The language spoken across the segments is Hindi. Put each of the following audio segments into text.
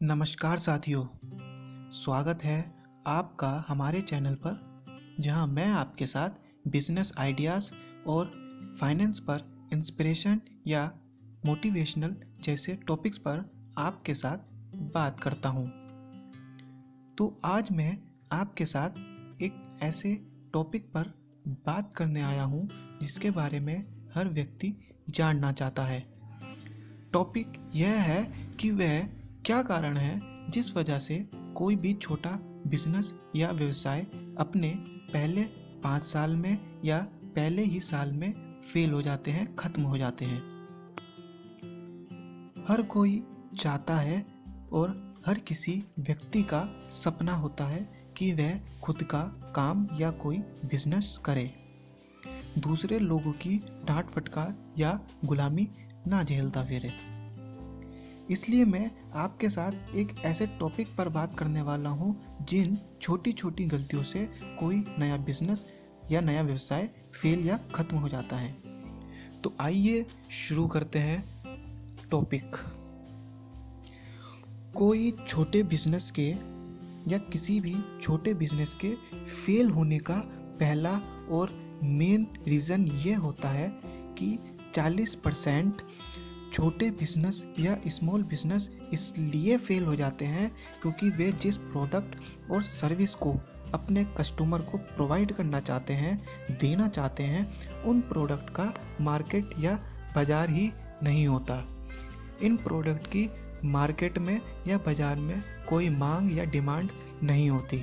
नमस्कार साथियों स्वागत है आपका हमारे चैनल पर, जहाँ मैं आपके साथ बिज़नेस आइडियाज़ और फाइनेंस पर इंस्पिरेशन या मोटिवेशनल जैसे टॉपिक्स पर आपके साथ बात करता हूँ। तो आज मैं आपके साथ एक ऐसे टॉपिक पर बात करने आया हूँ, जिसके बारे में हर व्यक्ति जानना चाहता है टॉपिक यह है कि वह क्या कारण है जिस वजह से कोई भी छोटा बिज़नेस या व्यवसाय अपने पहले पाँच साल में या पहले ही साल में फेल हो जाते हैं, खत्म हो जाते हैं? हर कोई चाहता है और हर किसी व्यक्ति का सपना होता है कि वह खुद का काम या कोई बिज़नेस करे। दूसरे लोगों की डांट फटकार या गुलामी ना झेलता फिरे। इसलिए मैं आपके साथ एक ऐसे टॉपिक पर बात करने वाला हूँ, जिन छोटी छोटी गलतियों से कोई नया बिज़नेस या नया व्यवसाय फेल या ख़त्म हो जाता है। तो आइए शुरू करते हैं टॉपिक कोई छोटे बिज़नेस के या किसी भी छोटे बिज़नेस के फेल होने का पहला और मेन रीज़न ये होता है कि 40 परसेंट छोटे बिज़नेस या स्मॉल बिज़नेस इसलिए फेल हो जाते हैं क्योंकि वे जिस प्रोडक्ट और सर्विस को अपने कस्टमर को प्रोवाइड करना चाहते हैं, देना चाहते हैं, उन प्रोडक्ट का मार्केट या बाज़ार ही नहीं होता। इन प्रोडक्ट की मार्केट में या बाज़ार में कोई मांग या डिमांड नहीं होती।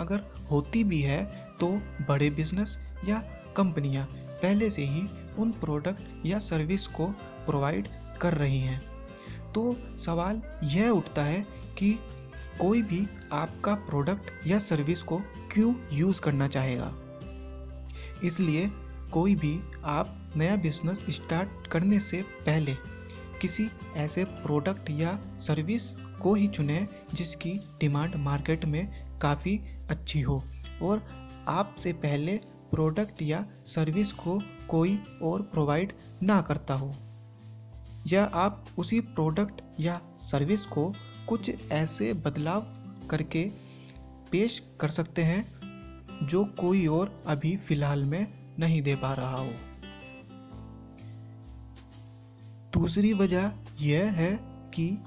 अगर होती भी है तो बड़े बिज़नेस या कंपनियाँ पहले से ही उन प्रोडक्ट या सर्विस को प्रोवाइड कर रही हैं। तो सवाल यह उठता है कि कोई भी आपका प्रोडक्ट या सर्विस को क्यों यूज़ करना चाहेगा? इसलिए कोई भी आप नया बिज़नेस स्टार्ट करने से पहले किसी ऐसे प्रोडक्ट या सर्विस को ही चुने जिसकी डिमांड मार्केट में काफ़ी अच्छी हो और आपसे पहले प्रोडक्ट या सर्विस को कोई और प्रोवाइड ना करता हो। या आप उसी प्रोडक्ट या सर्विस को कुछ ऐसे बदलाव करके पेश कर सकते हैं, जो कोई और अभी फ़िलहाल में नहीं दे पा रहा हो। दूसरी वजह यह है कि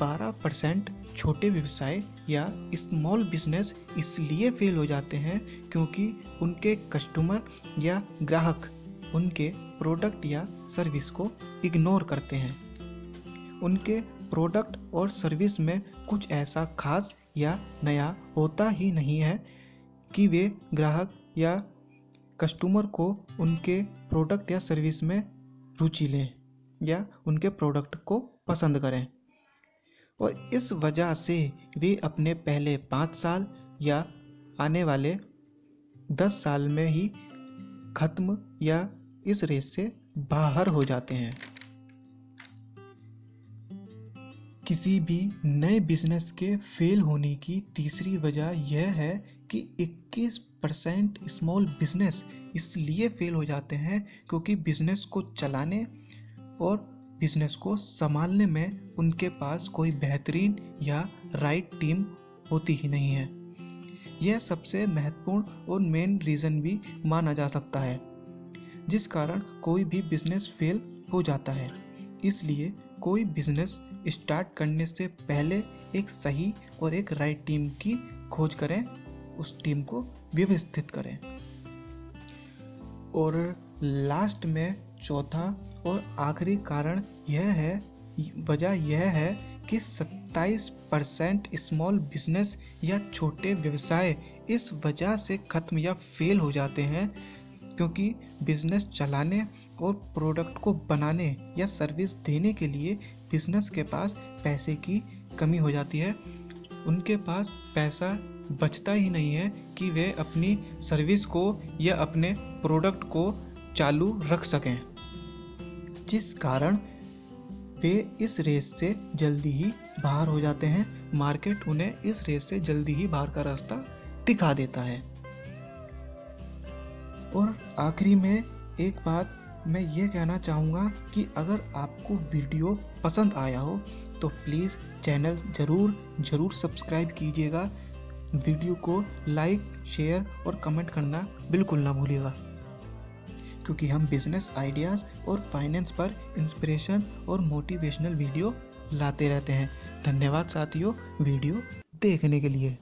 12 परसेंट छोटे व्यवसाय या स्मॉल बिज़नेस इसलिए फेल हो जाते हैं, क्योंकि उनके कस्टमर या ग्राहक उनके प्रोडक्ट या सर्विस को इग्नोर करते हैं। उनके प्रोडक्ट और सर्विस में कुछ ऐसा खास या नया होता ही नहीं है कि वे ग्राहक या कस्टमर को उनके प्रोडक्ट या सर्विस में रुचि लें या उनके प्रोडक्ट को पसंद करें। और इस वजह से वे अपने पहले पाँच साल या आने वाले दस साल में ही ख़त्म या इस रेस से बाहर हो जाते हैं। किसी भी नए बिज़नेस के फेल होने की तीसरी वजह यह है कि 21 परसेंट स्मॉल बिज़नेस इसलिए फेल हो जाते हैं क्योंकि बिज़नेस को चलाने और बिज़नेस को संभालने में उनके पास कोई बेहतरीन या राइट टीम होती ही नहीं है। यह सबसे महत्वपूर्ण और मेन रीज़न भी माना जा सकता है। जिस कारण कोई भी बिज़नेस फेल हो जाता है। इसलिए कोई बिज़नेस स्टार्ट करने से पहले एक सही और एक राइट टीम की खोज करें, उस टीम को व्यवस्थित करें। और लास्ट में चौथा और आखिरी कारण यह है, वजह यह है कि 27 परसेंट स्मॉल बिज़नेस या छोटे व्यवसाय इस वजह से ख़त्म या फेल हो जाते हैं क्योंकि बिज़नेस चलाने और प्रोडक्ट को बनाने या सर्विस देने के लिए बिज़नेस के पास पैसे की कमी हो जाती है। उनके पास पैसा बचता ही नहीं है कि वे अपनी सर्विस को या अपने प्रोडक्ट को चालू रख सकें। जिस कारण वे इस रेस से जल्दी ही बाहर हो जाते हैं मार्केट उन्हें इस रेस से जल्दी ही बाहर का रास्ता दिखा देता है। और आखिरी में एक बात मैं ये कहना चाहूँगा कि अगर आपको वीडियो पसंद आया हो तो प्लीज़ चैनल ज़रूर ज़रूर सब्सक्राइब कीजिएगा। वीडियो को लाइक, शेयर और कमेंट करना बिल्कुल ना भूलिएगा। क्योंकि हम बिज़नेस आइडियाज़ और फाइनेंस पर इंस्पिरेशन और मोटिवेशनल वीडियो लाते रहते हैं। धन्यवाद साथियों, वीडियो देखने के लिए।